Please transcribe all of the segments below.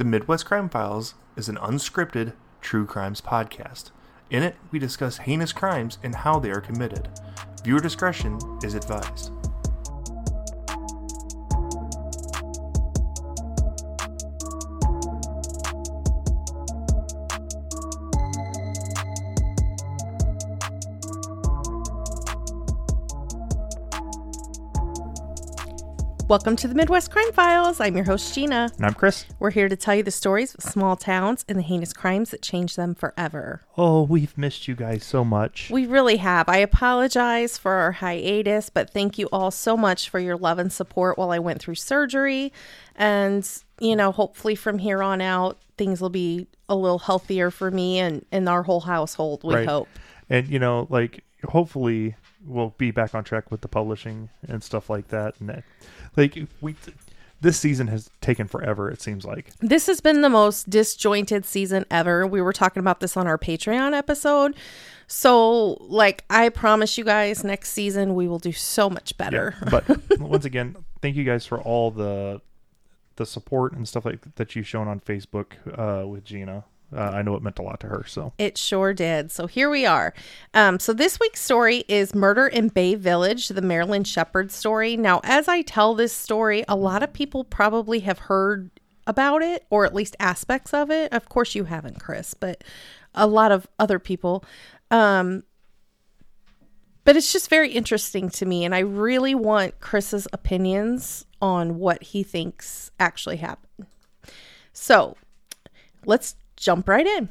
The Midwest Crime Files is an unscripted true crimes podcast. In it, we discuss heinous crimes and how they are committed. Viewer discretion is advised. Welcome to the Midwest Crime Files. I'm your host, Gina. And I'm Chris. We're here to tell you the stories of small towns and the heinous crimes that changed them forever. Oh, we've missed you guys so much. We really have. I apologize for our hiatus, but thank you all so much for your love and support while I went through surgery. And, you know, hopefully from here on out, things will be a little healthier for me and, and our whole household, we Right. hope. And, you know, like, hopefully we'll be back on track with the publishing and stuff like that. And, that, like, we. This season has taken forever, it seems like. This has been the most disjointed season ever. We were talking about this on our Patreon episode. So, like, I promise you guys, next season we will do so much better. But once again, thank you guys for all the the support and stuff like that you've shown on Facebook uh, with Gina. Uh, I know it meant a lot to her. So It sure did. So here we are. Um, so this week's story is Murder in Bay Village, the Marilyn Sheppard story. Now, as I tell this story, a lot of people probably have heard about it or at least aspects of it. Of course, you haven't, Chris, but a lot of other people. Um, but it's just very interesting to me, and I really want Chris's opinions on what he thinks actually happened. So let's jump right in.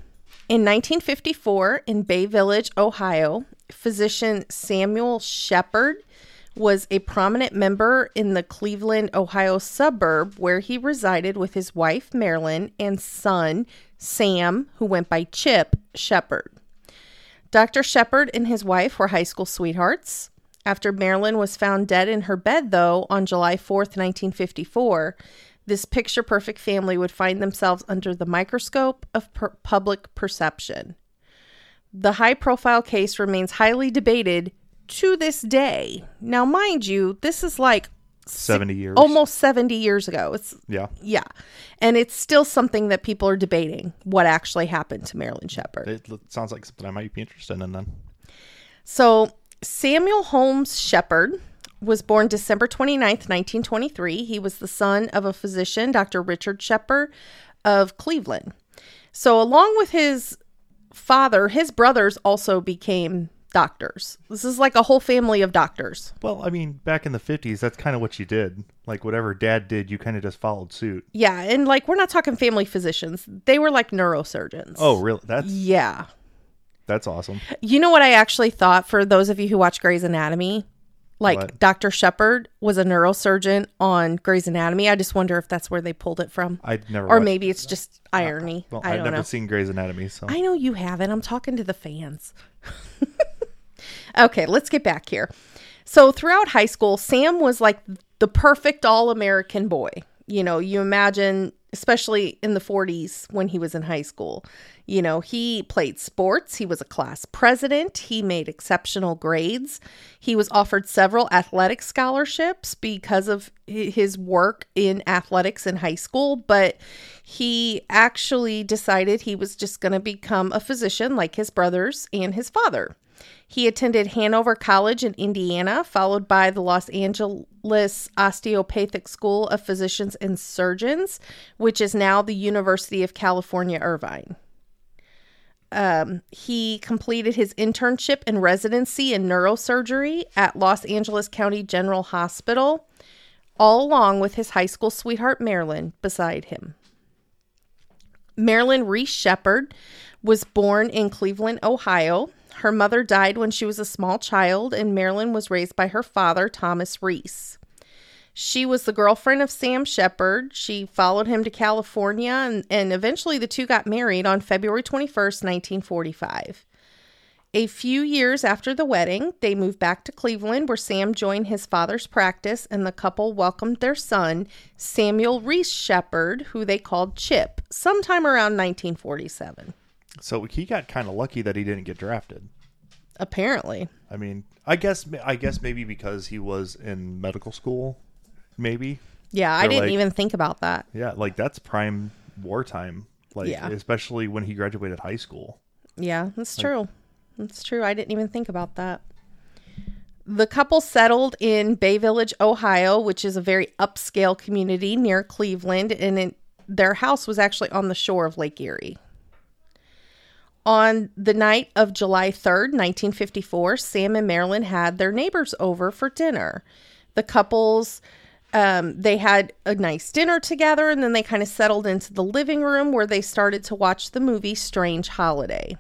In 1954, in Bay Village, Ohio, physician Samuel Sheppard was a prominent member in the Cleveland, Ohio suburb where he resided with his wife, Marilyn, and son, Sam, who went by Chip Sheppard. Dr. Sheppard and his wife were high school sweethearts. After Marilyn was found dead in her bed, though, on July 4th, 1954, this picture perfect family would find themselves under the microscope of per- public perception. The high profile case remains highly debated to this day. Now, mind you, this is like seventy years, almost 70 years ago. It's Yeah, yeah. And it's still something that people are debating what actually happened to Marilyn Sheppard. it sounds like something I might be interested in. Then So, Samuel Holmes Sheppard was born December 29th, 1923. He was the son of a physician, Dr. Richard Sheppard of Cleveland. So, along with his father, his brothers also became doctors. This is like a whole family of doctors. well, I mean, back in the fifties, that's kind of what you did. Like whatever Dad did, you kind of just followed suit. Yeah, and like we're not talking family physicians. They were like neurosurgeons. Oh, really? That's Yeah. that's awesome. You know what I actually thought for those of you who watch Grey's Anatomy? Like What? Dr. Shepherd was a neurosurgeon on Grey's Anatomy. I just wonder if that's where they pulled it from. I'd never. Or watched- maybe it's just irony. Uh, well, I I've don't never know. seen Grey's Anatomy, so I know you haven't. I'm talking to the fans. okay, let's get back here. So, throughout high school, Sam was like the perfect all American boy. You know, you imagine, especially in the 40s when he was in high school, you know, he played sports. He was a class president. He made exceptional grades. He was offered several athletic scholarships because of his work in athletics in high school, but he actually decided he was just going to become a physician like his brothers and his father. He attended Hanover College in Indiana, followed by the Los Angeles Osteopathic School of Physicians and Surgeons, which is now the University of California, Irvine. Um, he completed his internship and residency in neurosurgery at Los Angeles County General Hospital, all along with his high school sweetheart Marilyn beside him. Marilyn Reese Sheppard was born in Cleveland, Ohio. Her mother died when she was a small child, and Marilyn was raised by her father, Thomas Reese. She was the girlfriend of Sam Sheppard. She followed him to California, and, and eventually the two got married on February 21st, 1945. A few years after the wedding, they moved back to Cleveland, where Sam joined his father's practice, and the couple welcomed their son, Samuel Reese Sheppard, who they called Chip, sometime around 1947. So he got kind of lucky that he didn't get drafted. Apparently. I mean, I guess I guess maybe because he was in medical school, maybe. Yeah, I They're didn't like- even think about that. Yeah, like that's prime wartime. Like Yeah. especially when he graduated high school. Yeah, that's true. That's true. I didn't even think about that. The couple settled in Bay Village, Ohio, which is a very upscale community near Cleveland, and it, their house was actually on the shore of Lake Erie. On the night of July 3rd, 1954, Sam and Marilyn had their neighbors over for dinner. The couples um, they had a nice dinner together and then they kind of settled into the living room where they started to watch the movie Strange Holiday.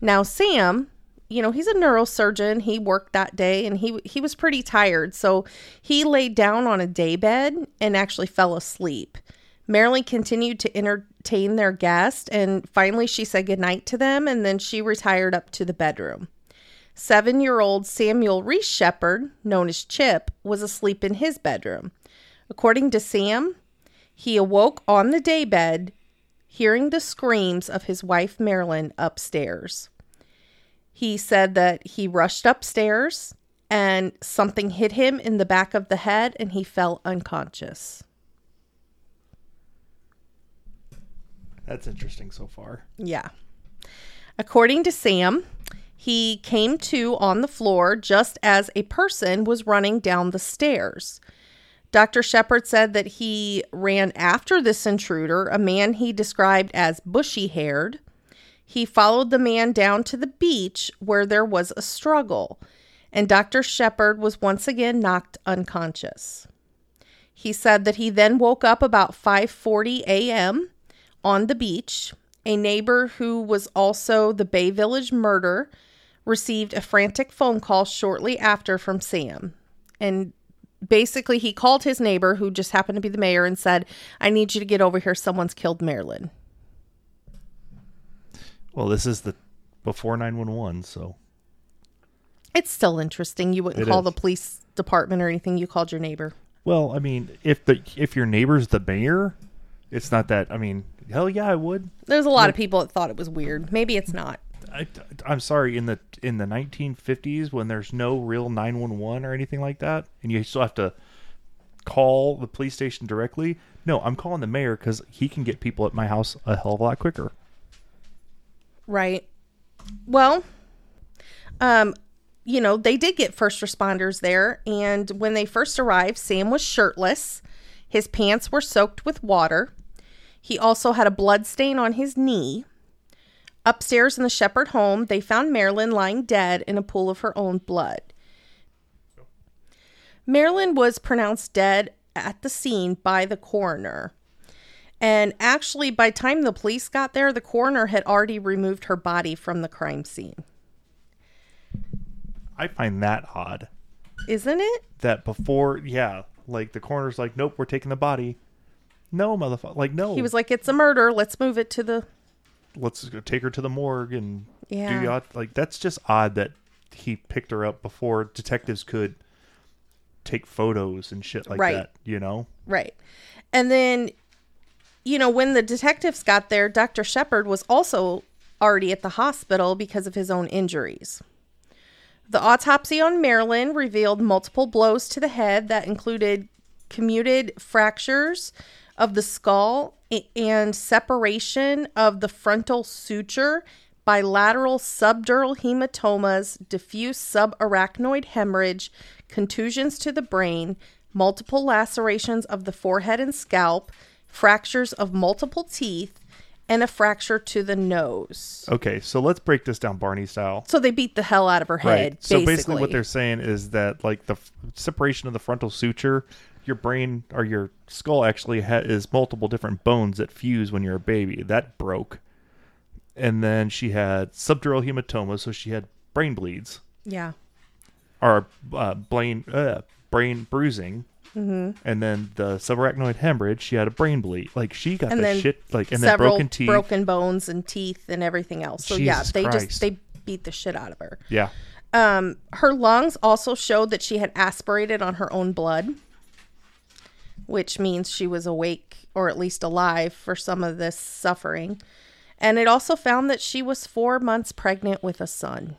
Now, Sam, you know, he's a neurosurgeon. He worked that day and he he was pretty tired, so he laid down on a daybed and actually fell asleep. Marilyn continued to entertain their guest and finally she said goodnight to them and then she retired up to the bedroom. Seven year old Samuel Reese Sheppard, known as Chip, was asleep in his bedroom. According to Sam, he awoke on the daybed hearing the screams of his wife Marilyn upstairs. He said that he rushed upstairs and something hit him in the back of the head and he fell unconscious. That's interesting so far. Yeah. According to Sam, he came to on the floor just as a person was running down the stairs. Dr. Sheppard said that he ran after this intruder, a man he described as bushy haired. He followed the man down to the beach where there was a struggle, and Dr. Sheppard was once again knocked unconscious. He said that he then woke up about 5:40 a.m. on the beach. A neighbor who was also the Bay Village murder received a frantic phone call shortly after from Sam. And basically he called his neighbor who just happened to be the mayor and said, "I need you to get over here. Someone's killed Marilyn." Well, this is the before 911, so It's still interesting. You wouldn't It call is. the police department or anything. You called your neighbor. well, I mean, if the if your neighbor's the mayor, it's not that. I mean, hell yeah, I would. There's a lot of people that thought it was weird. Maybe it's not. I, I'm sorry in the in the 1950s when there's no real 911 or anything like that, and you still have to call the police station directly. No, I'm calling the mayor because he can get people at my house a hell of a lot quicker. Right. Well, um, you know, they did get first responders there, and when they first arrived, Sam was shirtless. His pants were soaked with water. He also had a blood stain on his knee. Upstairs in the Sheppard home, they found Marilyn lying dead in a pool of her own blood. Marilyn was pronounced dead at the scene by the coroner. And actually, by the time the police got there, the coroner had already removed her body from the crime scene. I find that odd. Isn't it? That before, yeah, like the coroner's like, nope, we're taking the body. No, motherfucker. Like, no. He was like, it's a murder. Let's move it to the. let's go take her to the morgue and Yeah. do yacht. Like, that's just odd that he picked her up before detectives could take photos and shit like Right. that. You know? Right. And then, you know, when the detectives got there, Dr. Sheppard was also already at the hospital because of his own injuries. The autopsy on Marilyn revealed multiple blows to the head that included comminuted fractures of the skull and separation of the frontal suture, bilateral subdural hematomas, diffuse subarachnoid hemorrhage, contusions to the brain, multiple lacerations of the forehead and scalp, fractures of multiple teeth, and a fracture to the nose. Okay, so let's break this down Barney style. So they beat the hell out of her head. Right. So basically, basically, what they're saying is that like the f- separation of the frontal suture, your brain or your skull actually ha- is multiple different bones that fuse when you're a baby. That broke, and then she had subdural hematoma, so she had brain bleeds yeah, or uh, brain uh, brain bruising. Mm-hmm. And then the subarachnoid hemorrhage, she had a brain bleed. Like she got And the shit. Like and then broken teeth. broken bones and teeth and everything else. So yeah, they Christ. just they beat the shit out of her. Yeah. Um, her lungs also showed that she had aspirated on her own blood, which means she was awake or at least alive for some of this suffering. And it also found that she was four months pregnant with a son.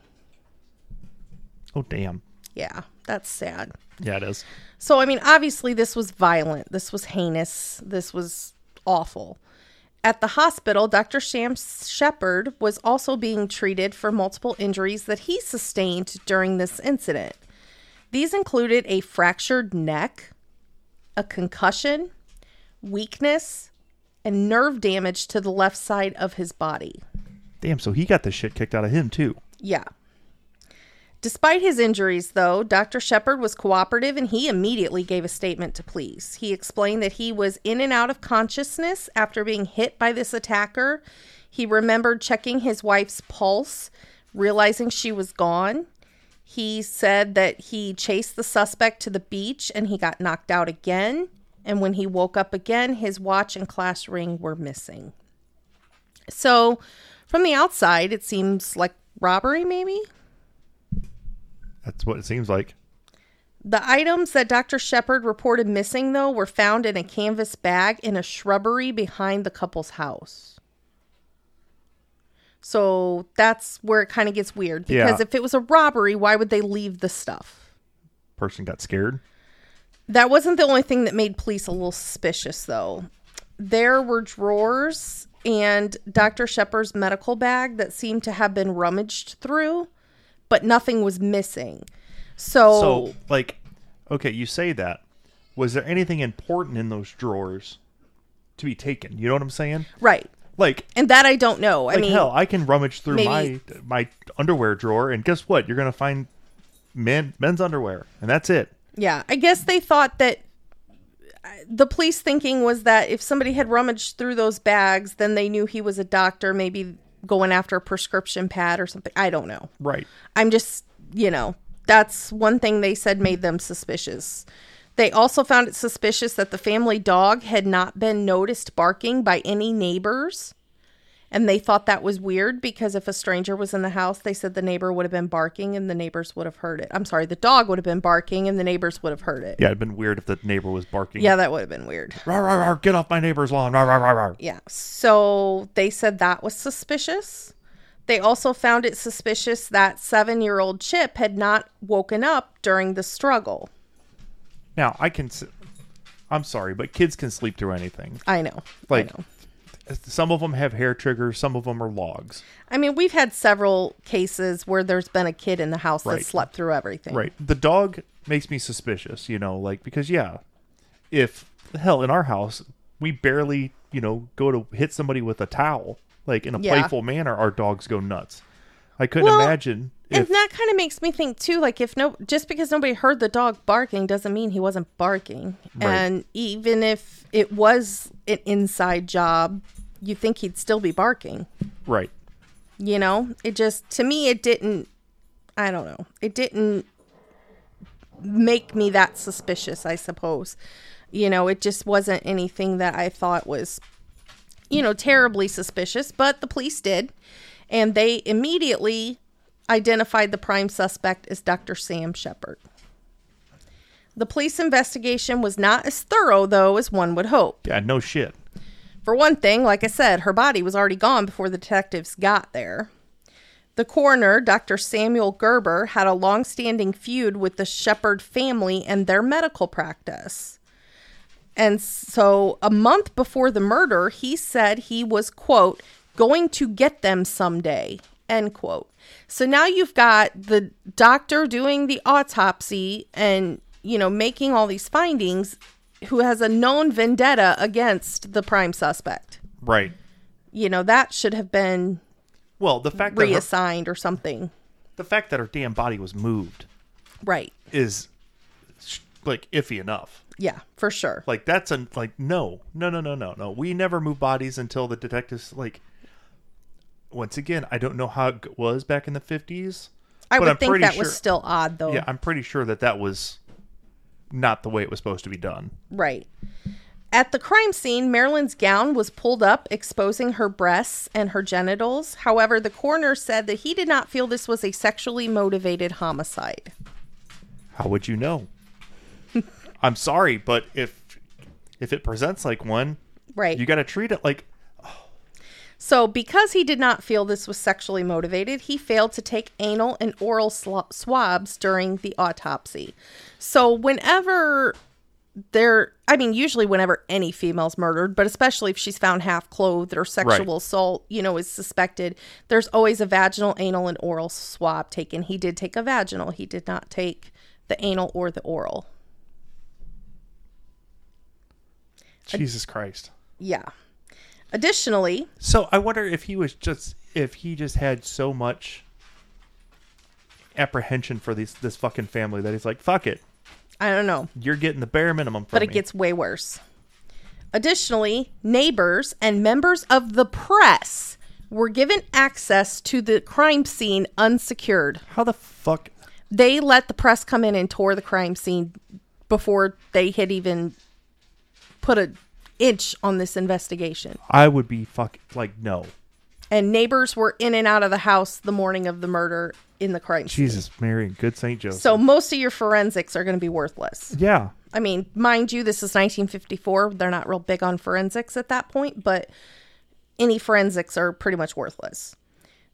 Oh damn. Yeah, that's sad. Yeah, it is. So, I mean, obviously, this was violent. This was heinous. This was awful. At the hospital, Dr. Sam Sheppard was also being treated for multiple injuries that he sustained during this incident. These included a fractured neck, a concussion, weakness, and nerve damage to the left side of his body. Damn, so he got the shit kicked out of him too. Yeah. Despite his injuries, though, Dr. Sheppard was cooperative and he immediately gave a statement to police. He explained that he was in and out of consciousness after being hit by this attacker. He remembered checking his wife's pulse, realizing she was gone. He said that he chased the suspect to the beach and he got knocked out again. And when he woke up again, his watch and class ring were missing. So, from the outside, it seems like robbery, maybe? That's what it seems like. The items that Dr. Sheppard reported missing, though, were found in a canvas bag in a shrubbery behind the couple's house. So that's where it kind of gets weird because Yeah. if it was a robbery, why would they leave the stuff? Person got scared. That wasn't the only thing that made police a little suspicious, though. There were drawers and Dr. Sheppard's medical bag that seemed to have been rummaged through, but nothing was missing. So, So, like, okay, you say that. Was there anything important in those drawers to be taken? You know what I'm saying? right. Like, And that I don't know. I like mean, hell, I can rummage through maybe- my my underwear drawer, and guess what? You're gonna find men men's underwear, and that's it. Yeah, I guess they thought that uh, the police thinking was that if somebody had rummaged through those bags, then they knew he was a doctor, maybe going after a prescription pad or something. I don't know. Right. I'm just, you know, that's one thing they said made them suspicious. They also found it suspicious that the family dog had not been noticed barking by any neighbors. And they thought that was weird because if a stranger was in the house, they said the neighbor would have been barking and the neighbors would have heard it. I'm sorry, the dog would have been barking and the neighbors would have heard it. Yeah, it'd been weird if the neighbor was barking. Yeah, that would have been weird. Rawr, rawr, rawr, get off my neighbor's lawn. Rawr, rawr, rawr, rawr. Yeah. So they said that was suspicious. They also found it suspicious that seven year old Chip had not woken up during the struggle. Now I can. s- I'm sorry, but kids can sleep through anything. I know. Like, I know. some of them have hair triggers, some of them are logs. I mean, we've had several cases where there's been a kid in the house that slept through everything. Right. The dog makes me suspicious, you know, like because yeah, if hell in our house we barely, you know, go to hit somebody with a towel, like in a Yeah. playful manner, our dogs go nuts. I couldn't Well, imagine And if that kind of makes me think too, like if no, just because nobody heard the dog barking doesn't mean he wasn't barking. Right. And even if it was an inside job, you think he'd still be barking. right. You know, it just to me it didn't. I don't know. It didn't make me that suspicious. I suppose. You know, it just wasn't anything that I thought was, you know, terribly suspicious. But the police did, and they immediately identified the prime suspect as Dr. Sam Sheppard. The police investigation was not as thorough, though, as one would hope. Yeah, no shit. For one thing, like I said, her body was already gone before the detectives got there. The coroner, Dr. Samuel Gerber, had a long standing feud with the Sheppard family and their medical practice. And so, a month before the murder, he said he was, quote, going to get them someday, end quote. So now you've got the doctor doing the autopsy and, you know, making all these findings who has a known vendetta against the prime suspect. Right. You know, that should have been Well, the fact that her, reassigned or something. the fact that her damn body was moved Right. is like iffy enough. Yeah, for sure. Like that's a like no no no no no no. We never move bodies until the detectives like. Once again, I don't know how it was back in the fifties. I but would I'm think that sure- was still odd, though. Yeah, I'm pretty sure that that was not the way it was supposed to be done. Right. At the crime scene, Marilyn's gown was pulled up, exposing her breasts and her genitals. However, the coroner said that he did not feel this was a sexually motivated homicide. How would you know? I'm sorry, but if if it presents like one, Right. you got to treat it like So, because he did not feel this was sexually motivated, he failed to take anal and oral swa- swabs during the autopsy. So, whenever there I mean usually whenever any female's murdered, but especially if she's found half clothed or sexual assault, you know, is suspected, there's always a vaginal, anal and oral swab taken. He did take a vaginal. He did not take the anal or the oral. Jesus Christ. Yeah. Additionally, So I wonder if he was just if he just had so much apprehension for these this fucking family that he's like, fuck it. I don't know, You're getting the bare minimum from but it me. gets way worse. Additionally, neighbors and members of the press were given access to the crime scene unsecured. How the fuck They let the press come in and tour the crime scene before they had even put a inch on this investigation. I would be fuck like no. And neighbors were in and out of the house the morning of the murder in the crime scene. Jesus, Mary and good Saint Joseph. So most of your forensics are going to be worthless. yeah. I mean, mind you, this is 1954. They're not real big on forensics at that point, but any forensics are pretty much worthless.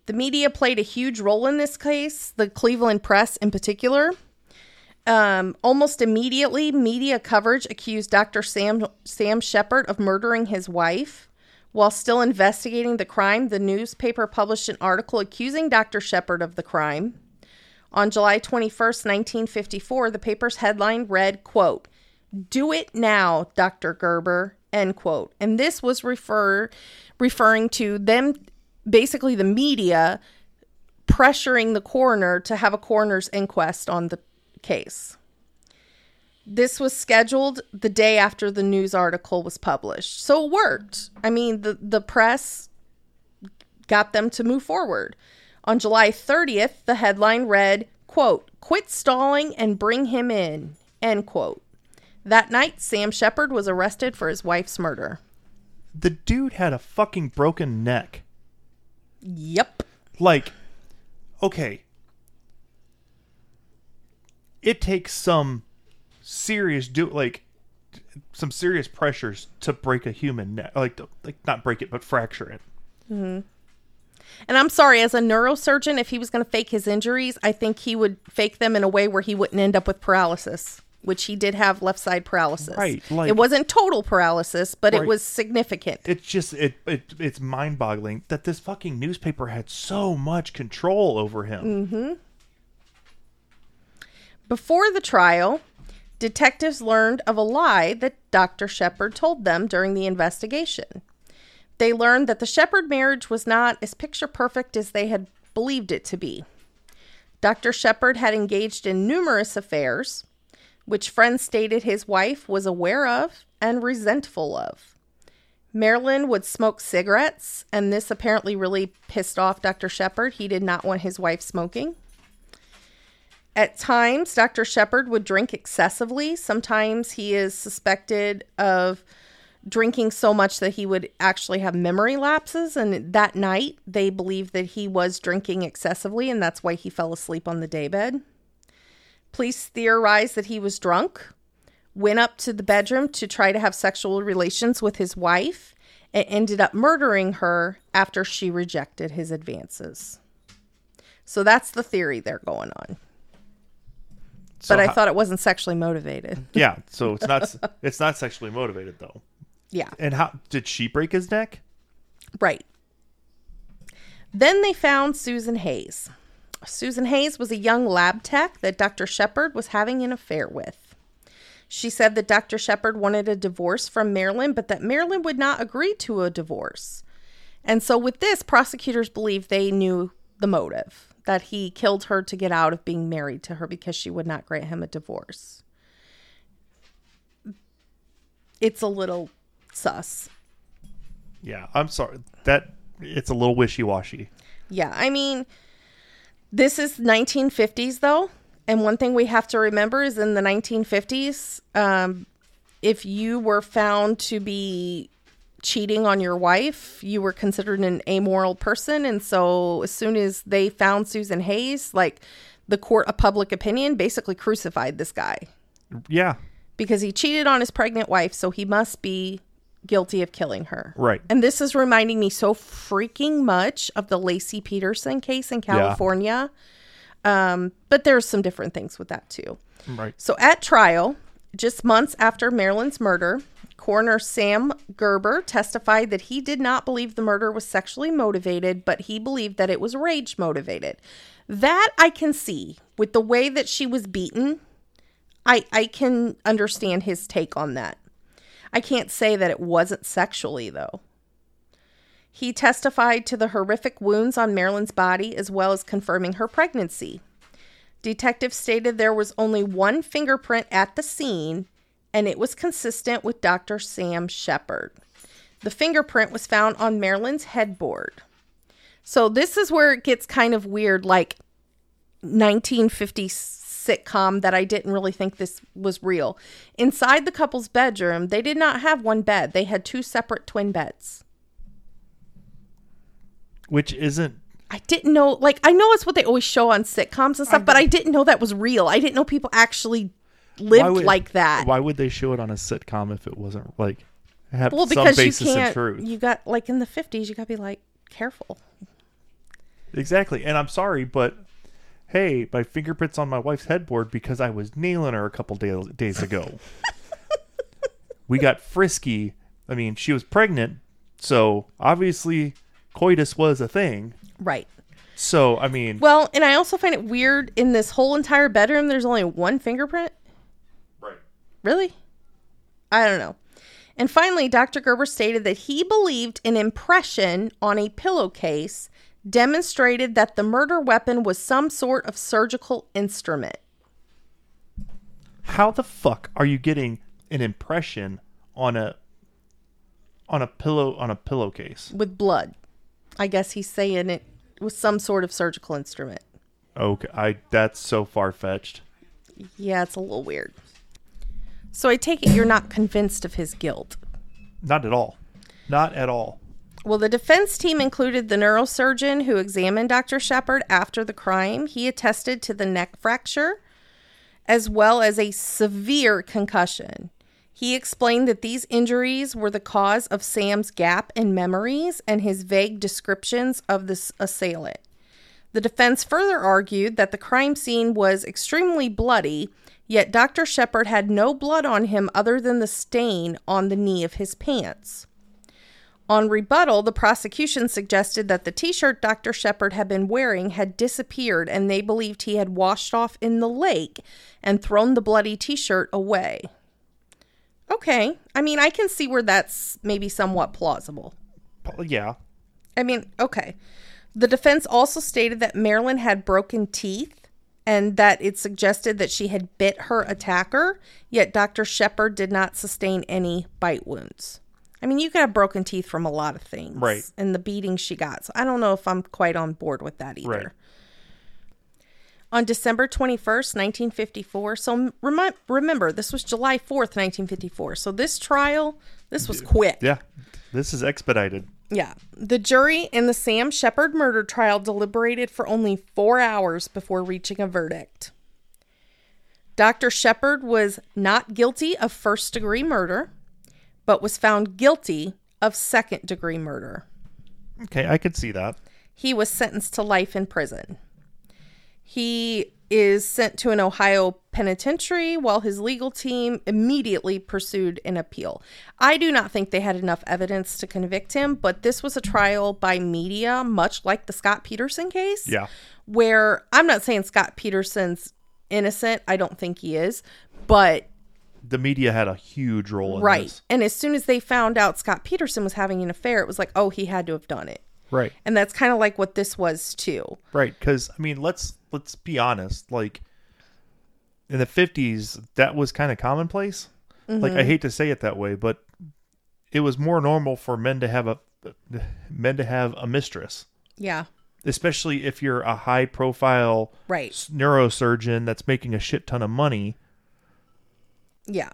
The media played a huge role in this case, the Cleveland Press in particular. Um, almost immediately, media coverage accused Dr. Sam, Sam Sheppard of murdering his wife. While still investigating the crime, the newspaper published an article accusing Dr. Sheppard of the crime. On July 21st, 1954, the paper's headline read, quote, Do it now, Dr. Gerber, end quote. And this was refer referring to them basically the media pressuring the coroner to have a coroner's inquest on the case. This was scheduled the day after the news article was published. So it worked. I mean, the, the press got them to move forward. On July 30th, the headline read, quote, quit stalling and bring him in, end quote. That night, Sam Sheppard was arrested for his wife's murder. The dude had a fucking broken neck. Yep. Like, okay. It takes some serious do like some serious pressures to break a human neck. Like, to, like not break it, but fracture it. Mm-hmm. And I'm sorry, as a neurosurgeon, if he was going to fake his injuries, I think he would fake them in a way where he wouldn't end up with paralysis, which he did have left side paralysis. Right, like- it wasn't total paralysis, but it was significant. It's just it, it it's mind boggling that this fucking newspaper had so much control over him. Mm-hmm. Before the trial, detectives learned of a lie that Dr. Sheppard told them during the investigation. They learned that the Sheppard marriage was not as picture perfect as they had believed it to be. Dr. Sheppard had engaged in numerous affairs, which friends stated his wife was aware of and resentful of. Marilyn would smoke cigarettes, and this apparently really pissed off Dr. Sheppard. He did not want his wife smoking. At times, Dr. Sheppard would drink excessively. Sometimes he is suspected of drinking so much that he would actually have memory lapses. And that night, they believe that he was drinking excessively, and that's why he fell asleep on the daybed. Police theorized that he was drunk, went up to the bedroom to try to have sexual relations with his wife, and ended up murdering her after she rejected his advances. So that's the theory they're going on So but I ho- thought it wasn't sexually motivated. yeah, so it's not it's not sexually motivated though. Yeah, And how did she break his neck? right. Then they found Susan Hayes. Susan Hayes was a young lab tech that Dr. Sheppard was having an affair with. She said that Dr. Sheppard wanted a divorce from Marilyn, but that Marilyn would not agree to a divorce. And so, with this, prosecutors believe they knew the motive that he killed her to get out of being married to her because she would not grant him a divorce. It's a little sus. Yeah, I'm sorry. That it's a little wishy washy. Yeah, I mean, this is 1950s though, and one thing we have to remember is in the 1950s, um, if you were found to be cheating on your wife, you were considered an amoral person, and so as soon as they found Susan Hayes, like the court of public opinion basically crucified this guy Yeah, because he cheated on his pregnant wife, so he must be guilty of killing her. right. And this is reminding me so freaking much of the Laci Peterson case in California. Um, but there's some different things with that too. Right. So at trial, just months after Marilyn's murder, coroner Sam Gerber testified that he did not believe the murder was sexually motivated, but he believed that it was rage motivated. That I can see with the way that she was beaten. I I can understand his take on that. I can't say that it wasn't sexually though. He testified to the horrific wounds on Marilyn's body as well as confirming her pregnancy. Detectives stated there was only one fingerprint at the scene and it was consistent with Dr. Sam Sheppard. The fingerprint was found on Marilyn's headboard. So this is where it gets kind of weird like 1950s sitcom that I didn't really think this was real. Inside the couple's bedroom, they did not have one bed. They had two separate twin beds. Which isn't I didn't know like I know it's what they always show on sitcoms and stuff, but I didn't know that was real. I didn't know people actually lived would- like that. Why would they show it on a sitcom if it wasn't like have well, some because you basis in truth? you got like in the 50s, you got to be like careful. Exactly. And I'm sorry, but hey, my fingerprints on my wife's headboard because I was nailing her a couple days days ago. we got frisky. I mean, she was pregnant, so obviously coitus was a thing. Right. So, I mean, Well, and I also find it weird in this whole entire bedroom there's only one fingerprint. Really? I don't know. And finally, Dr. Gerber stated that he believed an impression on a pillowcase demonstrated that the murder weapon was some sort of surgical instrument. How the fuck are you getting an impression on a on a pillow on a pillowcase? with blood. I guess he's saying it was some sort of surgical instrument. Okay, I that's so far fetched. Yeah, it's a little weird. So I take it you're not convinced of his guilt. Not at all. Not at all. Well, the defense team included the neurosurgeon who examined Dr. Sheppard after the crime. He attested to the neck fracture as well as a severe concussion. He explained that these injuries were the cause of Sam's gap in memories and his vague descriptions of this assailant. The defense further argued that the crime scene was extremely bloody, yet Dr. Sheppard had no blood on him other than the stain on the knee of his pants. On rebuttal, the prosecution suggested that the t shirt Dr. Sheppard had been wearing had disappeared and they believed he had washed off in the lake and thrown the bloody t shirt away. Okay, I mean, I can see where that's maybe somewhat plausible. Yeah. I mean, okay. The defense also stated that Marilyn had broken teeth and that it suggested that she had bit her attacker, yet Dr. Sheppard did not sustain any bite wounds. I mean, you can have broken teeth from a lot of things. Right. And the beating she got. So I don't know if I'm quite on board with that either. Right. On December 21st, 1954, so remi- remember, this was July 4th, 1954. So this trial, this was quick. Yeah. This is expedited. Yeah. The jury in the Sam Sheppard murder trial deliberated for only four hours before reaching a verdict. Dr. Sheppard was not guilty of first degree murder, but was found guilty of second degree murder. Okay, I could see that. He was sentenced to life in prison. He is sent to an Ohio penitentiary while his legal team immediately pursued an appeal. I do not think they had enough evidence to convict him, but this was a trial by media, much like the Scott Peterson case. Yeah. Where I'm not saying Scott Peterson's innocent, I don't think he is, but The media had a huge role in right. this. And as soon as they found out Scott Peterson was having an affair, it was like, oh, he had to have done it. Right. And that's kind of like what this was too. Right, because I mean, let's let's be honest. Like in the fifties, that was kind of commonplace. Like Mm-hmm. I hate to say it that way, but it was more normal for men to have a men to have a mistress, Yeah. especially if you're a high profile Right. neurosurgeon that's making a shit ton of money. Yeah.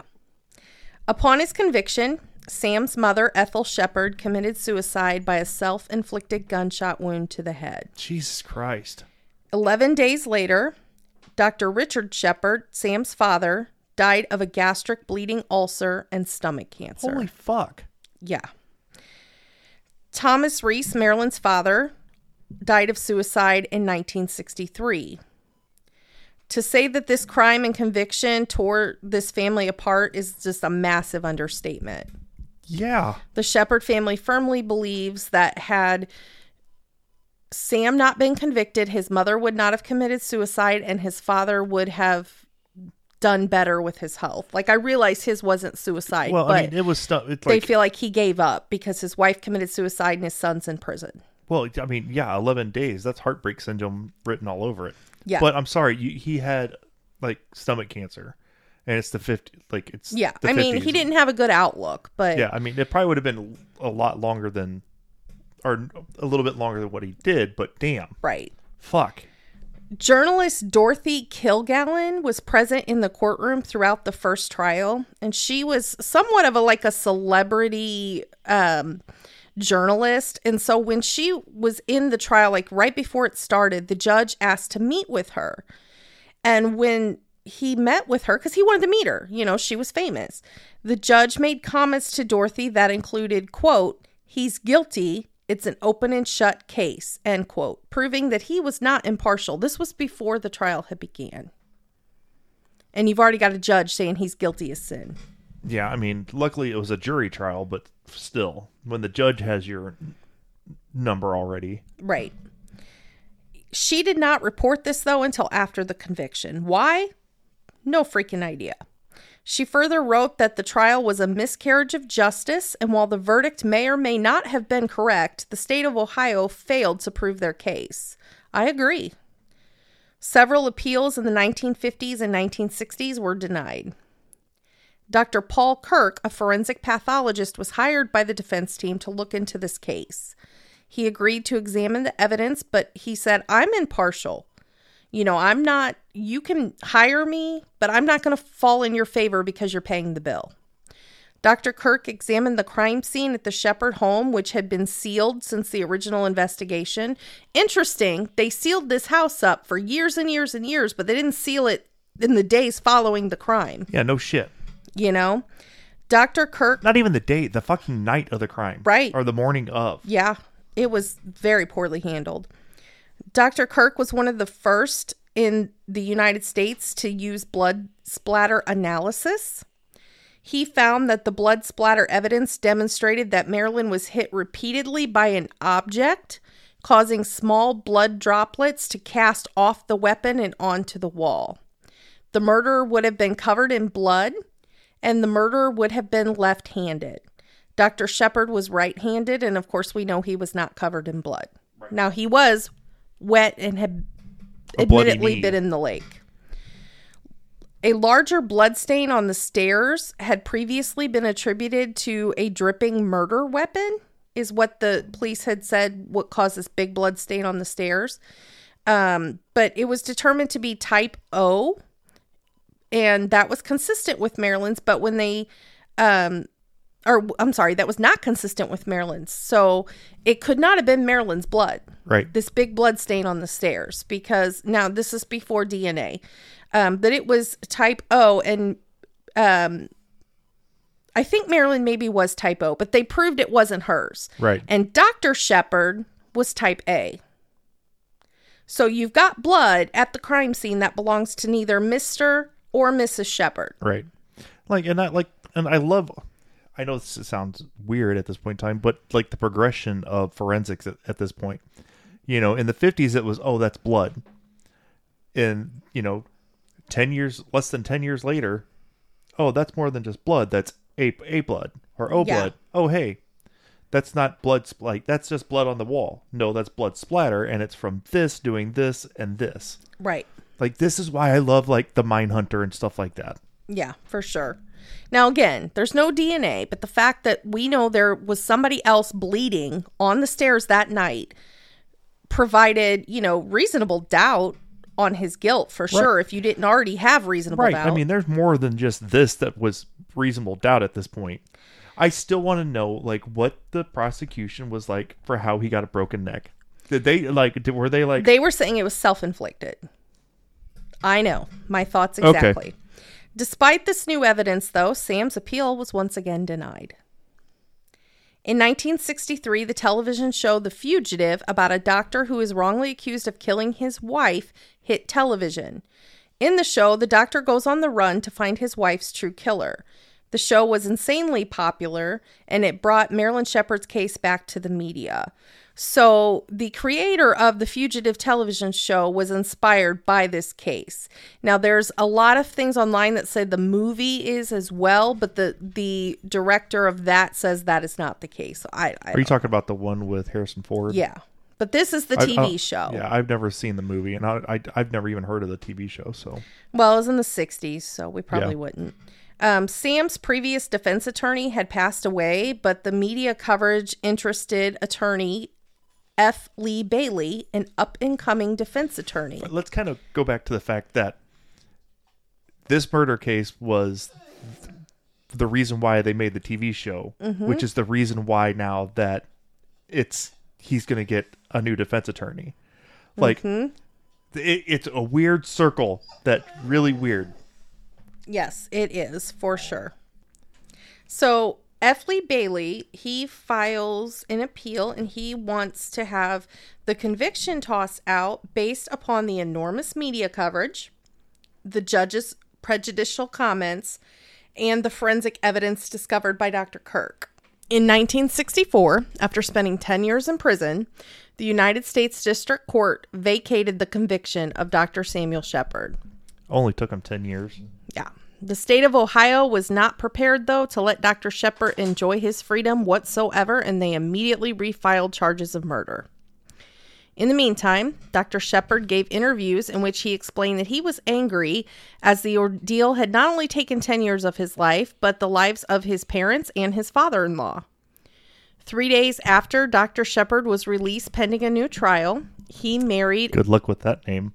Upon his conviction, Sam's mother, Ethel Sheppard, committed suicide by a self inflicted gunshot wound to the head. Jesus Christ! 11 days later, Dr. Richard Sheppard, Sam's father, died of a gastric bleeding ulcer and stomach cancer. Holy fuck! Yeah. Thomas Reese, Marilyn's father, died of suicide in 1963. To say that this crime and conviction tore this family apart is just a massive understatement. Yeah. The Sheppard family firmly believes that had Sam not been convicted, his mother would not have committed suicide and his father would have done better with his health. Like I realize his wasn't suicide, Well, I mean, it was stuff. It's they feel like he gave up because his wife committed suicide and his son's in prison. well, I mean, yeah, eleven days. That's heartbreak syndrome written all over it. Yeah. But I'm sorry, you, he had like stomach cancer, and it's the fifty. Like it's Yeah. I mean, 50s. he didn't have a good outlook, but Yeah, I mean, it probably would have been a lot longer than, or a little bit longer than what he did. But damn, right. fuck. Journalist Dorothy Kilgallen was present in the courtroom throughout the first trial, and she was somewhat of a like a celebrity um, journalist. And so when she was in the trial, like right before it started, the judge asked to meet with her. And when he met with her, because he wanted to meet her, you know, she was famous, the judge made comments to Dorothy that included, quote, he's guilty. It's an open and shut case, end quote, proving that he was not impartial. This was before the trial had began. And you've already got a judge saying he's guilty of sin. Yeah, I mean, luckily it was a jury trial, but still, when the judge has your number already, Right. She did not report this, though, until after the conviction. Why? No freaking idea. She further wrote that the trial was a miscarriage of justice, and while the verdict may or may not have been correct, the state of Ohio failed to prove their case. I agree. Several appeals in the 1950s and 1960s were denied. Dr. Paul Kirk, a forensic pathologist, was hired by the defense team to look into this case. He agreed to examine the evidence, but he said, I'm impartial. You know, I'm not, you can hire me, but I'm not going to fall in your favor because you're paying the bill. Dr. Kirk examined the crime scene at the Sheppard home, which had been sealed since the original investigation. Interesting, they sealed this house up for years and years and years, but they didn't seal it in the days following the crime, yeah, no shit. you know? Dr. Kirk Not even the day, the fucking night of the crime, Right. or the morning of. Yeah, it was very poorly handled. Dr. Kirk was one of the first in the United States to use blood splatter analysis. He found that the blood splatter evidence demonstrated that Marilyn was hit repeatedly by an object, causing small blood droplets to cast off the weapon and onto the wall. The murderer would have been covered in blood, and the murderer would have been left handed. Dr. Sheppard was right handed, and of course, we know he was not covered in blood. Now, he was wet and had A admittedly been in the lake. A larger blood stain on the stairs had previously been attributed to a dripping murder weapon, is what the police had said what caused this big blood stain on the stairs. Um, but it was determined to be type O, and that was consistent with Marilyn's. But when they, um, or I'm sorry, that was not consistent with Marilyn's. So it could not have been Marilyn's blood Right. this big blood stain on the stairs because now this is before DNA, um, but it was type O, and um, I think Marilyn maybe was type O, but they proved it wasn't hers. Right. And Dr. Sheppard was type A. So you've got blood at the crime scene that belongs to neither Mr. or Mrs. Sheppard. Right. Like and I like and I love I know this sounds weird at this point in time, but like the progression of forensics at, at this point. You know, in the 50s it was oh that's blood. And, you know, 10 years less than 10 years later, oh that's more than just blood, that's A A blood or O Yeah. blood. Oh hey, that's not blood spl- like that's just blood on the wall. No, that's blood splatter and it's from this doing this and this. Right. Like this is why I love like the Mindhunter and stuff like that. Yeah, for sure. Now, again, there's no DNA, but the fact that we know there was somebody else bleeding on the stairs that night provided, you know, reasonable doubt on his guilt for sure. If you didn't already have reasonable Right. doubt. I mean, there's more than just this that was reasonable doubt at this point. I still want to know like what the prosecution was like for how he got a broken neck. Did they like? Did, were they like? They were saying it was self inflicted. I know. My thoughts Okay. Despite this new evidence, though, Sam's appeal was once again denied. In 1963, the television show The Fugitive about a doctor who is wrongly accused of killing his wife hit television. In the show, the doctor goes on the run to find his wife's true killer. The show was insanely popular and it brought Marilyn Sheppard's case back to the media. So, the creator of the fugitive television show was inspired by this case. Now, there's a lot of things online that say the movie is as well, but the the director of that says that is not the case. I, I Are you talking about the one with Harrison Ford? yeah, but this is the TV I- show. Yeah, I've never seen the movie, and I, I I've never even heard of the TV show. So Well, it was in the 60s, so we probably Yeah. wouldn't. Um, Sam's previous defense attorney had passed away, but the media coverage interested attorney F. Lee Bailey, an up and coming defense attorney. let's kind of go back to the fact that this murder case was the reason why they made the TV show, Mm-hmm. which is the reason why now that it's he's going to get a new defense attorney. Like Mm-hmm. it, it's a weird circle that really weird. Yes, it is for sure. So F. Lee Bailey, he files an appeal and he wants to have the conviction tossed out based upon the enormous media coverage, the judge's prejudicial comments, and the forensic evidence discovered by Dr. Kirk. In 1964, after spending 10 years in prison, the United States District Court vacated the conviction of Dr. Samuel Sheppard. Only took him ten years. Yeah. The state of Ohio was not prepared, though, to let Dr. Sheppard enjoy his freedom whatsoever, and they immediately refiled charges of murder. In the meantime, Dr. Sheppard gave interviews in which he explained that he was angry as the ordeal had not only taken 10 years of his life, but the lives of his parents and his father in law. Three days after Dr. Sheppard was released pending a new trial, he married Good luck with that name.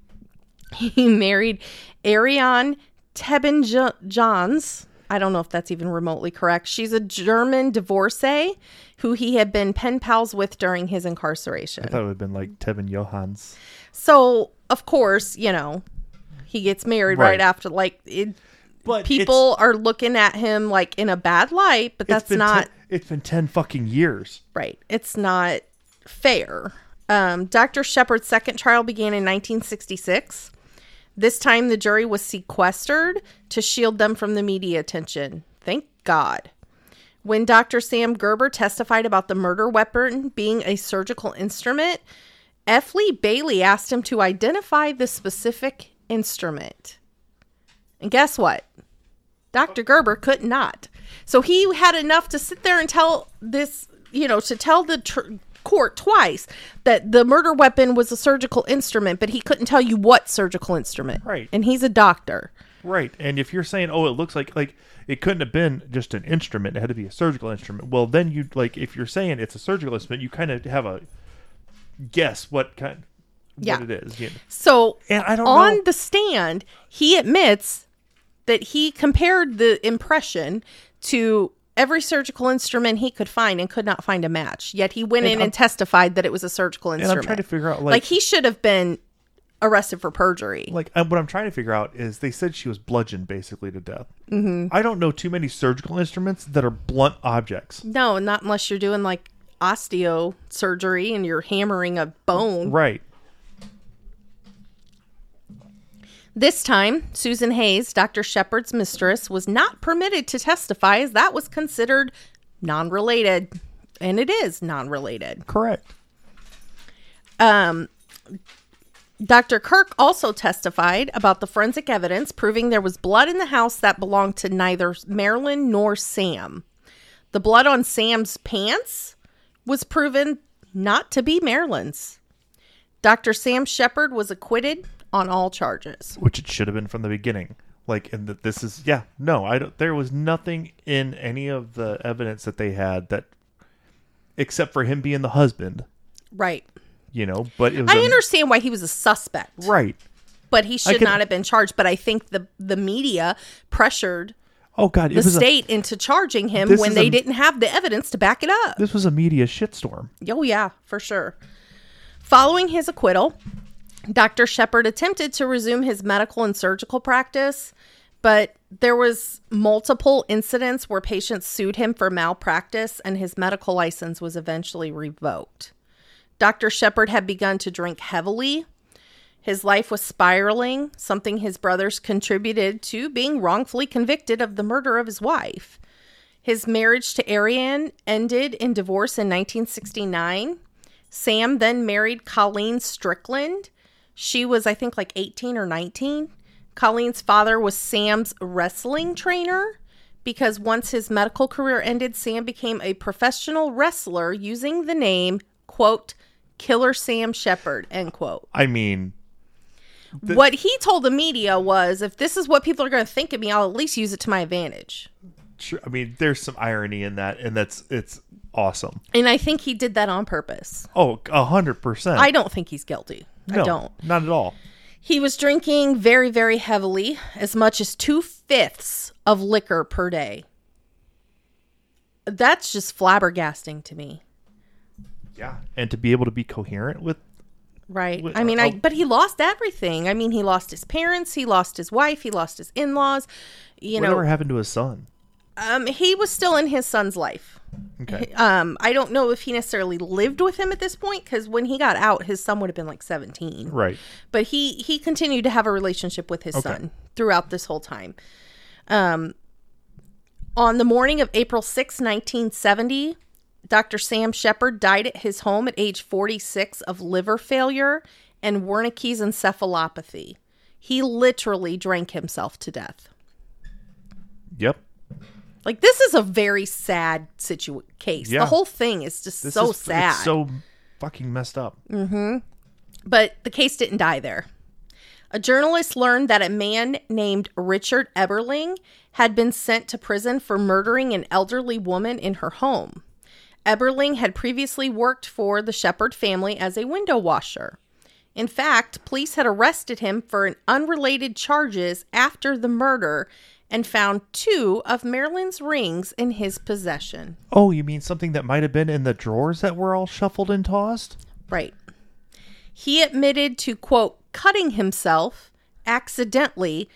he married Ariane Teben Johns. I don't know if that's even remotely correct. She's a German divorcee who he had been pen pals with during his incarceration. I thought it would have been like Tevin Johans. So, of course, you know, he gets married right, Right. after. Like, it, But people are looking at him like in a bad light, but that's not ten, it's been ten fucking years. right. It's not fair. Um, Dr. Sheppard's second trial began in 1966. This time, the jury was sequestered to shield them from the media attention. Thank God. When Dr. Sam Gerber testified about the murder weapon being a surgical instrument, F. Lee Bailey asked him to identify the specific instrument. And guess what? Dr. Gerber could not. So he had enough to sit there and tell this, you know, to tell the tr- court twice that the murder weapon was a surgical instrument, but he couldn't tell you what surgical instrument. Right. And he's a doctor. Right. And if you're saying, oh, it looks like like it couldn't have been just an instrument, it had to be a surgical instrument. Well, then you like if you're saying it's a surgical instrument, you kind of have a guess what kind Yeah. what it is. You know. So And I don't on know- the stand, he admits that he compared the impression to every surgical instrument he could find and could not find a match. Yet he went And in I'm- and testified that it was a surgical instrument. And. I'm trying to figure out like, like he should have been arrested for perjury. like uh, what I'm trying to figure out is they said she was bludgeoned basically to death. Mm-hmm. I don't know too many surgical instruments that are blunt objects. no, not unless you're doing like osteo surgery and you're hammering a bone. Right. This time, Susan Hayes, Dr. Sheppard's mistress, was not permitted to testify as that was considered non related. And it is non related. Correct. Um, Dr. Kirk also testified about the forensic evidence proving there was blood in the house that belonged to neither Marilyn nor Sam. The blood on Sam's pants was proven not to be Marilyn's. Dr. Sam Sheppard was acquitted on all charges. Which it should have been from the beginning. Like, and that this is yeah, no, I don't. There was nothing in any of the evidence that they had that, except for him being the husband, Right. you know. But it was I a- understand why he was a suspect, right. but he should can- not have been charged. But I think the the media pressured Oh God, the was a, state into charging him when they a- didn't have the evidence to back it up. this was a media shitstorm. Oh, yeah, for sure. Following his acquittal, Dr. Sheppard attempted to resume his medical and surgical practice, but there was multiple incidents where patients sued him for malpractice and his medical license was eventually revoked. Dr. Sheppard had begun to drink heavily. His life was spiraling, something his brothers contributed to being wrongfully convicted of the murder of his wife. His marriage to Ariane ended in divorce in 1969. Sam then married Colleen Strickland. She was, I think, like 18 or 19. Colleen's father was Sam's wrestling trainer because once his medical career ended, Sam became a professional wrestler using the name, quote, Killer Sam Sheppard, end quote. I mean, what he told the media was if this is what people are going to think of me, I'll at least use it to my advantage. sure, I mean, there's some irony in that, and that's it's awesome. And I think he did that on purpose. Oh, a hundred percent. I don't think he's guilty. No, I don't. not at all. He was drinking very, very heavily, as much as two fifths of liquor per day. That's just flabbergasting to me. Yeah, and to be able to be coherent with Right. I mean, uh, I oh. but he lost everything. I mean, he lost his parents, he lost his wife, he lost his in-laws. You know. whatever know, happened to his son. Um, he was still in his son's life. Okay, Um, I don't know if he necessarily lived with him at this point because when he got out, his son would have been like seventeen. right. But he he continued to have a relationship with his Okay. son throughout this whole time. Um, on the morning of April 6, 1970, Dr. Sam Sheppard died at his home at age 46 of liver failure and Wernicke's encephalopathy. He literally drank himself to death. Yep. Like this is a very sad situ- case. Yeah. The whole thing is just This so is, sad. It's so fucking messed up. Mm-hmm. But the case didn't die there. A journalist learned that a man named Richard Eberling had been sent to prison for murdering an elderly woman in her home. Eberling had previously worked for the Sheppard family as a window washer. In fact, police had arrested him for an unrelated charges after the murder and found two of Marilyn's rings in his possession. Oh, you mean something that might have been in the drawers that were all shuffled and tossed? Right. He admitted to, quote, cutting himself accidentally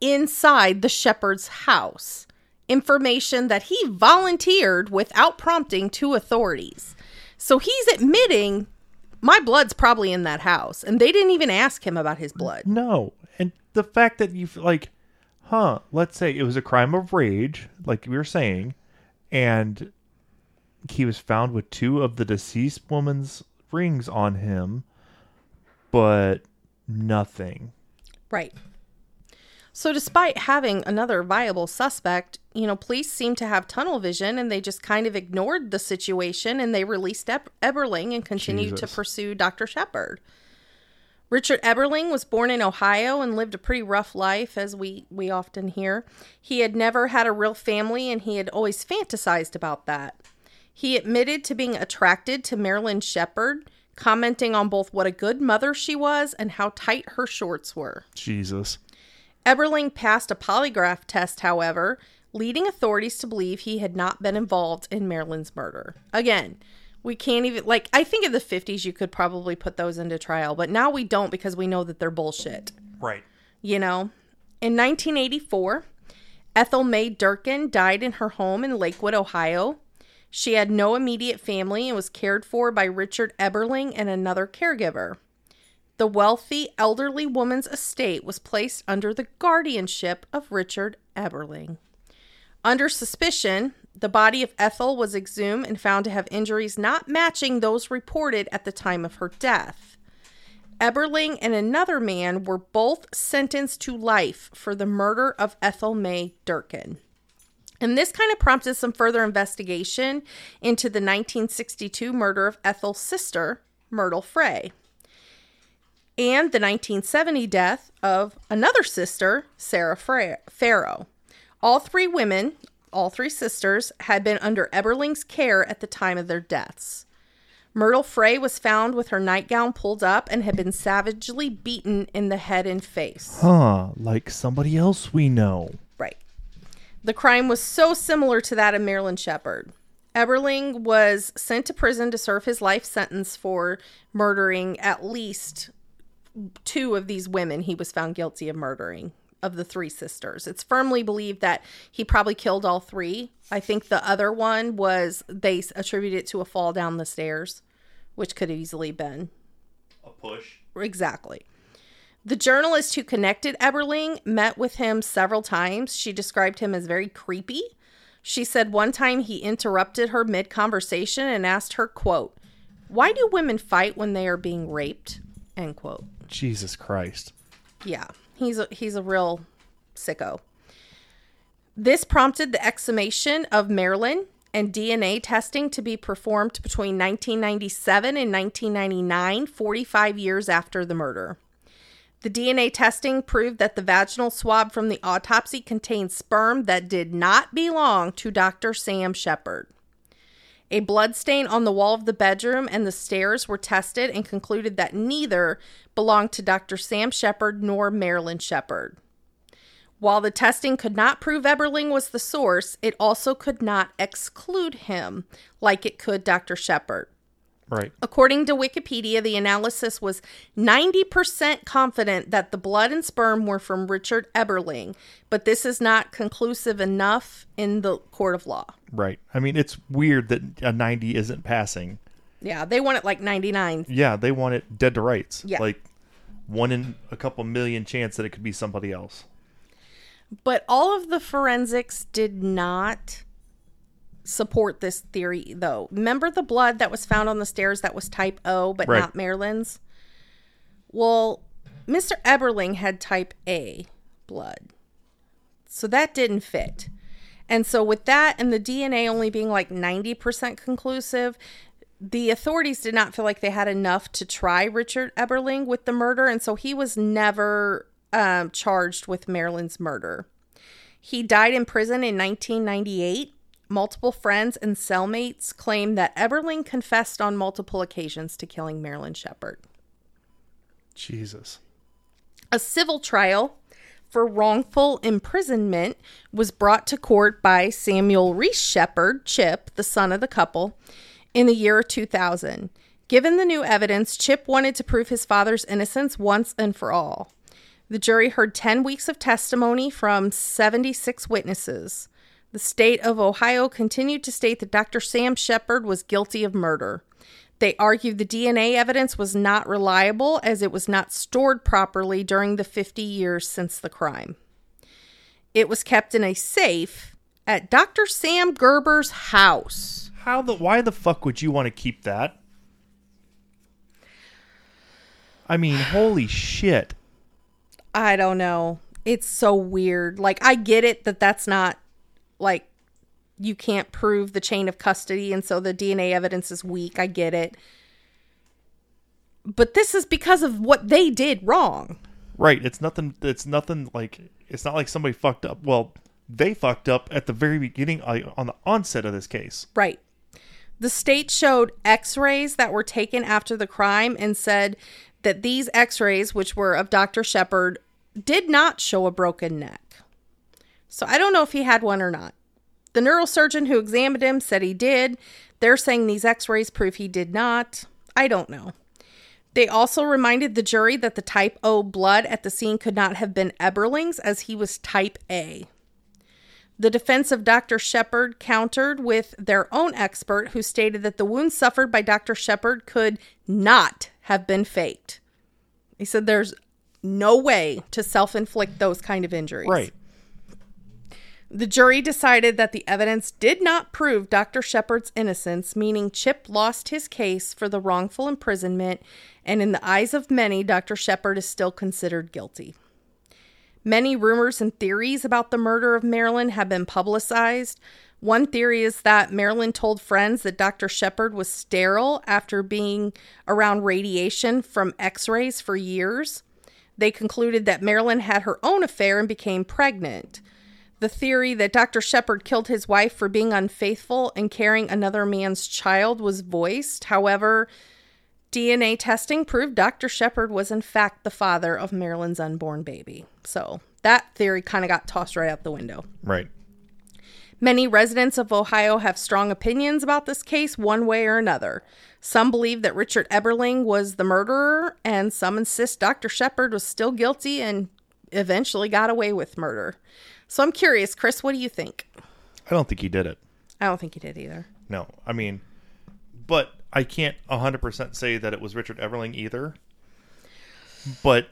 inside the Sheppard's house. Information that he volunteered without prompting to authorities. So he's admitting my blood's probably in that house. And they didn't even ask him about his blood. No. And the fact that you've like, huh, let's say it was a crime of rage, like we were saying, and he was found with two of the deceased woman's rings on him, but nothing. Right. So, despite having another viable suspect, you know, police seem to have tunnel vision and they just kind of ignored the situation and they released Eberling and continued to pursue Dr. Sheppard. Richard Eberling was born in Ohio and lived a pretty rough life, as we, we often hear. He had never had a real family and he had always fantasized about that. He admitted to being attracted to Marilyn Sheppard, commenting on both what a good mother she was and how tight her shorts were. Jesus. Eberling passed a polygraph test, however, leading authorities to believe he had not been involved in Marilyn's murder. Again, we can't even, like, I think in the 50s you could probably put those into trial, but now we don't because we know that they're bullshit. Right. You know? In 1984, Ethel May Durkin died in her home in Lakewood, Ohio. She had no immediate family and was cared for by Richard Eberling and another caregiver. The wealthy elderly woman's estate was placed under the guardianship of Richard Eberling. Under suspicion, the body of Ethel was exhumed and found to have injuries not matching those reported at the time of her death. Eberling and another man were both sentenced to life for the murder of Ethel May Durkin. And this kind of prompted some further investigation into the 1962 murder of Ethel's sister, Myrtle Frey, and the 1970 death of another sister, Sarah Farrow. All three women, all three sisters, had been under Eberling's care at the time of their deaths. Myrtle Frey was found with her nightgown pulled up and had been savagely beaten in the head and face. Huh, like somebody else we know. Right. The crime was so similar to that of Marilyn Sheppard. Eberling was sent to prison to serve his life sentence for murdering at least two of these women he was found guilty of murdering of the three sisters. It's firmly believed that he probably killed all three. I think the other one was they attribute it to a fall down the stairs, which could have easily been A push. Exactly. The journalist who connected Eberling met with him several times. She described him as very creepy. She said one time he interrupted her mid conversation and asked her, quote, Why do women fight when they are being raped? End quote. Jesus Christ. Yeah, he's a, he's a real sicko. This prompted the exhumation of Marilyn and DNA testing to be performed between 1997 and 1999, 45 years after the murder. The DNA testing proved that the vaginal swab from the autopsy contained sperm that did not belong to Dr. Sam Sheppard. A blood stain on the wall of the bedroom and the stairs were tested and concluded that neither belonged to Dr. Sam Sheppard nor Marilyn Sheppard. While the testing could not prove Eberling was the source, it also could not exclude him like it could Dr. Sheppard. Right. According to Wikipedia, the analysis was 90% confident that the blood and sperm were from Richard Eberling, but this is not conclusive enough in the court of law. Right. I mean, it's weird that a 90 isn't passing. Yeah, they want it like 99. Yeah, they want it dead to rights. Yeah. Like one in a couple million chance that it could be somebody else. But all of the forensics did not support this theory, though. Remember the blood that was found on the stairs that was type O, but Right. not Marilyn's? Well, Mr. Eberling had type A blood. So that didn't fit. And so, with that and the DNA only being like 90% conclusive, the authorities did not feel like they had enough to try Richard Eberling with the murder. And so he was never um, charged with Marilyn's murder. He died in prison in 1998. Multiple friends and cellmates claim that Eberling confessed on multiple occasions to killing Marilyn Sheppard. Jesus. A civil trial for wrongful imprisonment was brought to court by Samuel Reese Sheppard, Chip, the son of the couple, in the year 2000. Given the new evidence, Chip wanted to prove his father's innocence once and for all. The jury heard 10 weeks of testimony from 76 witnesses. The state of Ohio continued to state that Dr. Sam Sheppard was guilty of murder. They argued the DNA evidence was not reliable as it was not stored properly during the 50 years since the crime. It was kept in a safe at Dr. Sam Gerber's house. How the why the fuck would you want to keep that? I mean, holy shit. I don't know. It's so weird. Like, I get it that that's not like you can't prove the chain of custody, and so the DNA evidence is weak. I get it. But this is because of what they did wrong. Right. It's nothing it's nothing like it's not like somebody fucked up. Well, they fucked up at the very beginning on the onset of this case. Right. The state showed x rays that were taken after the crime and said that these x rays, which were of Dr. Sheppard, did not show a broken neck. So I don't know if he had one or not. The neurosurgeon who examined him said he did. They're saying these x rays prove he did not. I don't know. They also reminded the jury that the type O blood at the scene could not have been Eberling's as he was type A. The defense of Dr. Sheppard countered with their own expert who stated that the wounds suffered by Dr. Sheppard could not have been faked. He said there's no way to self inflict those kind of injuries. Right. The jury decided that the evidence did not prove Dr. Sheppard's innocence, meaning Chip lost his case for the wrongful imprisonment, and in the eyes of many, Dr. Sheppard is still considered guilty. Many rumors and theories about the murder of Marilyn have been publicized. One theory is that Marilyn told friends that Dr. Sheppard was sterile after being around radiation from x rays for years. They concluded that Marilyn had her own affair and became pregnant. The theory that Dr. Sheppard killed his wife for being unfaithful and carrying another man's child was voiced. However, DNA testing proved Dr. Sheppard was in fact the father of Marilyn's unborn baby. So that theory kind of got tossed right out the window. Right. Many residents of Ohio have strong opinions about this case, one way or another. Some believe that Richard Eberling was the murderer, and some insist Dr. Sheppard was still guilty and eventually got away with murder. So I'm curious, Chris, what do you think? I don't think he did it. I don't think he did either. No. I mean, but I can't 100% say that it was Richard Eberling either. But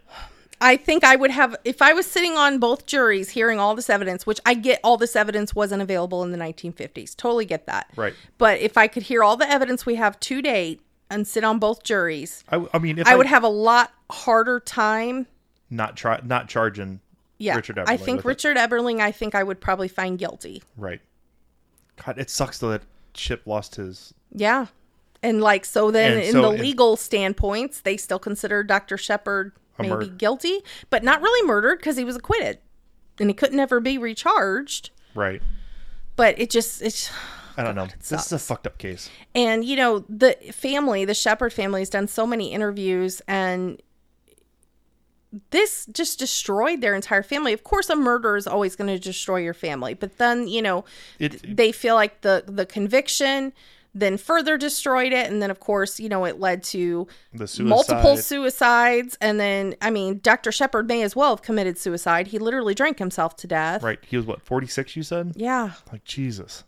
I think I would have if I was sitting on both juries hearing all this evidence, which I get all this evidence wasn't available in the 1950s. Totally get that. Right. But if I could hear all the evidence we have to date and sit on both juries, I, I mean, if I would have a lot harder time. not try not charging Yeah. Richard Eberling I think with it. Richard Eberling I think I would probably find guilty. right. God, it sucks though that Chip lost his. Yeah. And like so then And in so the legal standpoints, they still consider Dr. Sheppard maybe murder. guilty, but not really murdered because he was acquitted. And he could never be recharged. Right. But it just it's I don't know. This is a fucked up case. and you know, the family, the Sheppard family has done so many interviews and this just destroyed their entire family. Of course, a murder is always going to destroy your family, but then you know It- they feel like the the conviction then further destroyed it, and then of course you know it led to suicide. multiple suicides, and then I mean Dr. Sheppard may as well have committed suicide. He literally drank himself to death. Right. He was what forty six. You said. Yeah, Like Jesus.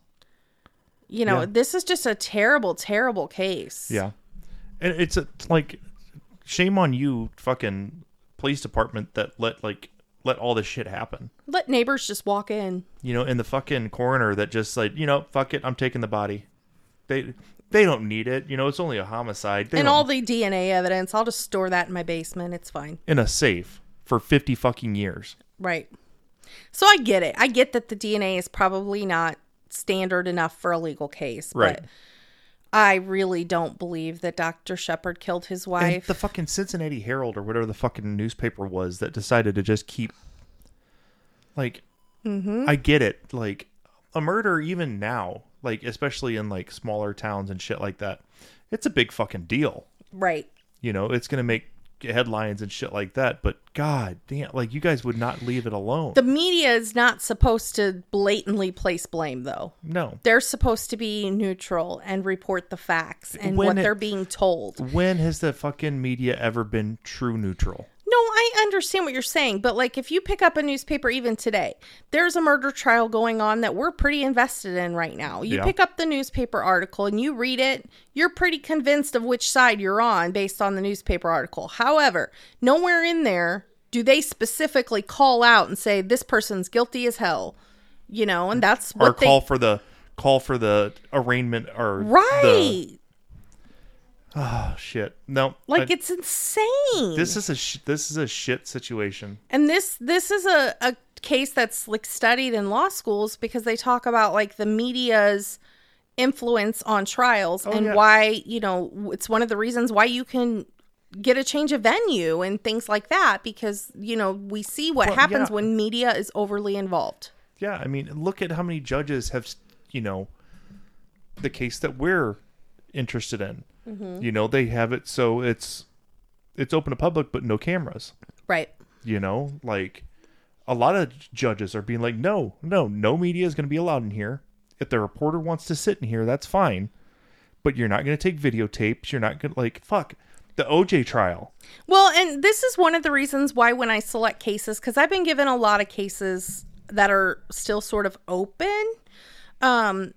you know Yeah. this is just a terrible, terrible case. Yeah. And it's a, like, shame on you, fucking police department that let like let all this shit happen. Let neighbors just walk in. You know, and the fucking coroner that just like, you know, fuck it, I'm taking the body. They they don't need it. You know, it's only a homicide. They And don't- all the DNA evidence, I'll just store that in my basement. It's fine. in a safe for fifty fucking years. Right. So I get it. I get that the DNA is probably not standard enough for a legal case, Right. but I really don't believe that Dr. Sheppard killed his And wife. the fucking Cincinnati Herald or whatever the fucking newspaper was that decided to just keep like Mm-hmm. I get it. Like a murder even now, like especially in like smaller towns and shit like that, it's a big fucking deal. right. You know, it's gonna make headlines and shit like that. But god damn like you guys would not leave it alone. The media is not supposed to blatantly place blame, though. no. They're supposed to be neutral and report the facts and When what it- they're being told. When has the fucking media ever been true neutral? No, I understand what you're saying, but like if you pick up a newspaper even today, there's a murder trial going on that we're pretty invested in right now. You Yeah. pick up the newspaper article and you read it, you're pretty convinced of which side you're on based on the newspaper article. However, nowhere in there do they specifically call out and say this person's guilty as hell. You know, and that's Or what they call for the call for the arraignment or the- Right. Oh shit. No. like I- it's insane. This is a sh- this is a shit situation. And this this is a, a case that's like studied in law schools because they talk about like the media's influence on trials oh, and yeah. why, you know, it's one of the reasons why you can get a change of venue and things like that because, you know, we see what Well, happens yeah. when media is overly involved. Yeah, I mean, look at how many judges have, you know, the case that we're interested in. Mm-hmm. You know, they have it so it's it's open to public, but no cameras. Right. You know, like a lot of judges are being like, no, no, no media is going to be allowed in here. If the reporter wants to sit in here, that's fine, but you're not going to take videotapes. You're not going to like fuck the OJ trial. Well, and this is one of the reasons why when I select cases, because I've been given a lot of cases that are still sort of open. Um,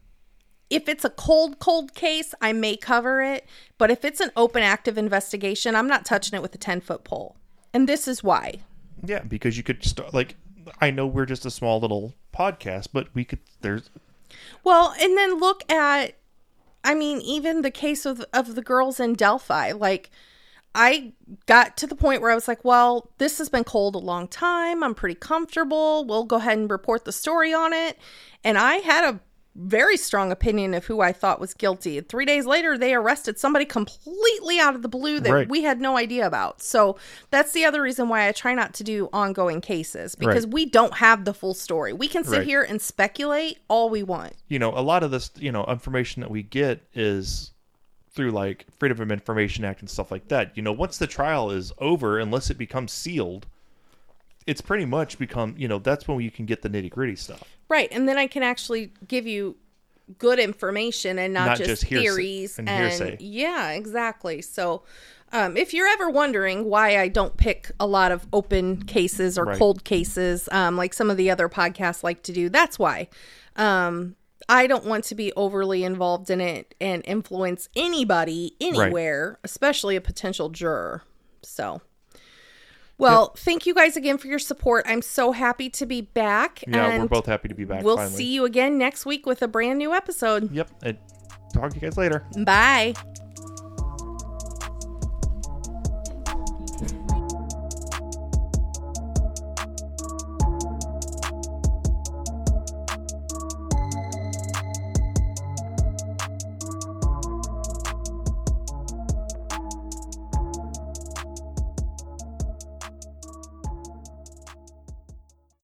if it's a cold, cold case, I may cover it. But if it's an open, active investigation, I'm not touching it with a 10 foot pole. And this is why. Yeah, because you could start like I know we're just a small little podcast, but we could there's Well, and then look at, I mean, even the case of of the girls in Delphi. Like, I got to the point where I was like, well, this has been cold a long time. I'm pretty comfortable. We'll go ahead and report the story on it. And I had a very strong opinion of who I thought was guilty. Three days later, they arrested somebody completely out of the blue that Right. we had no idea about. So that's the other reason why I try not to do ongoing cases because Right. we don't have the full story. We can sit Right. here and speculate all we want. you know, a lot of this, you know, information that we get is through like Freedom of Information Act and stuff like that. You know, once the trial is over, unless it becomes sealed, it's pretty much become, you know, that's when you can get the nitty gritty stuff. Right, and then I can actually give you good information and not, Not just, just theories and and hearsay. yeah, exactly. So, um, if you're ever wondering why I don't pick a lot of open cases or Right. cold cases, um, like some of the other podcasts like to do, that's why. Um, I don't want to be overly involved in it and influence anybody anywhere, especially a potential juror. So, Well, thank you guys again for your support. I'm so happy to be back. Yeah, and we're both happy to be back. We'll finally. see you again next week with a brand new episode. Yep. And talk to you guys later. Bye.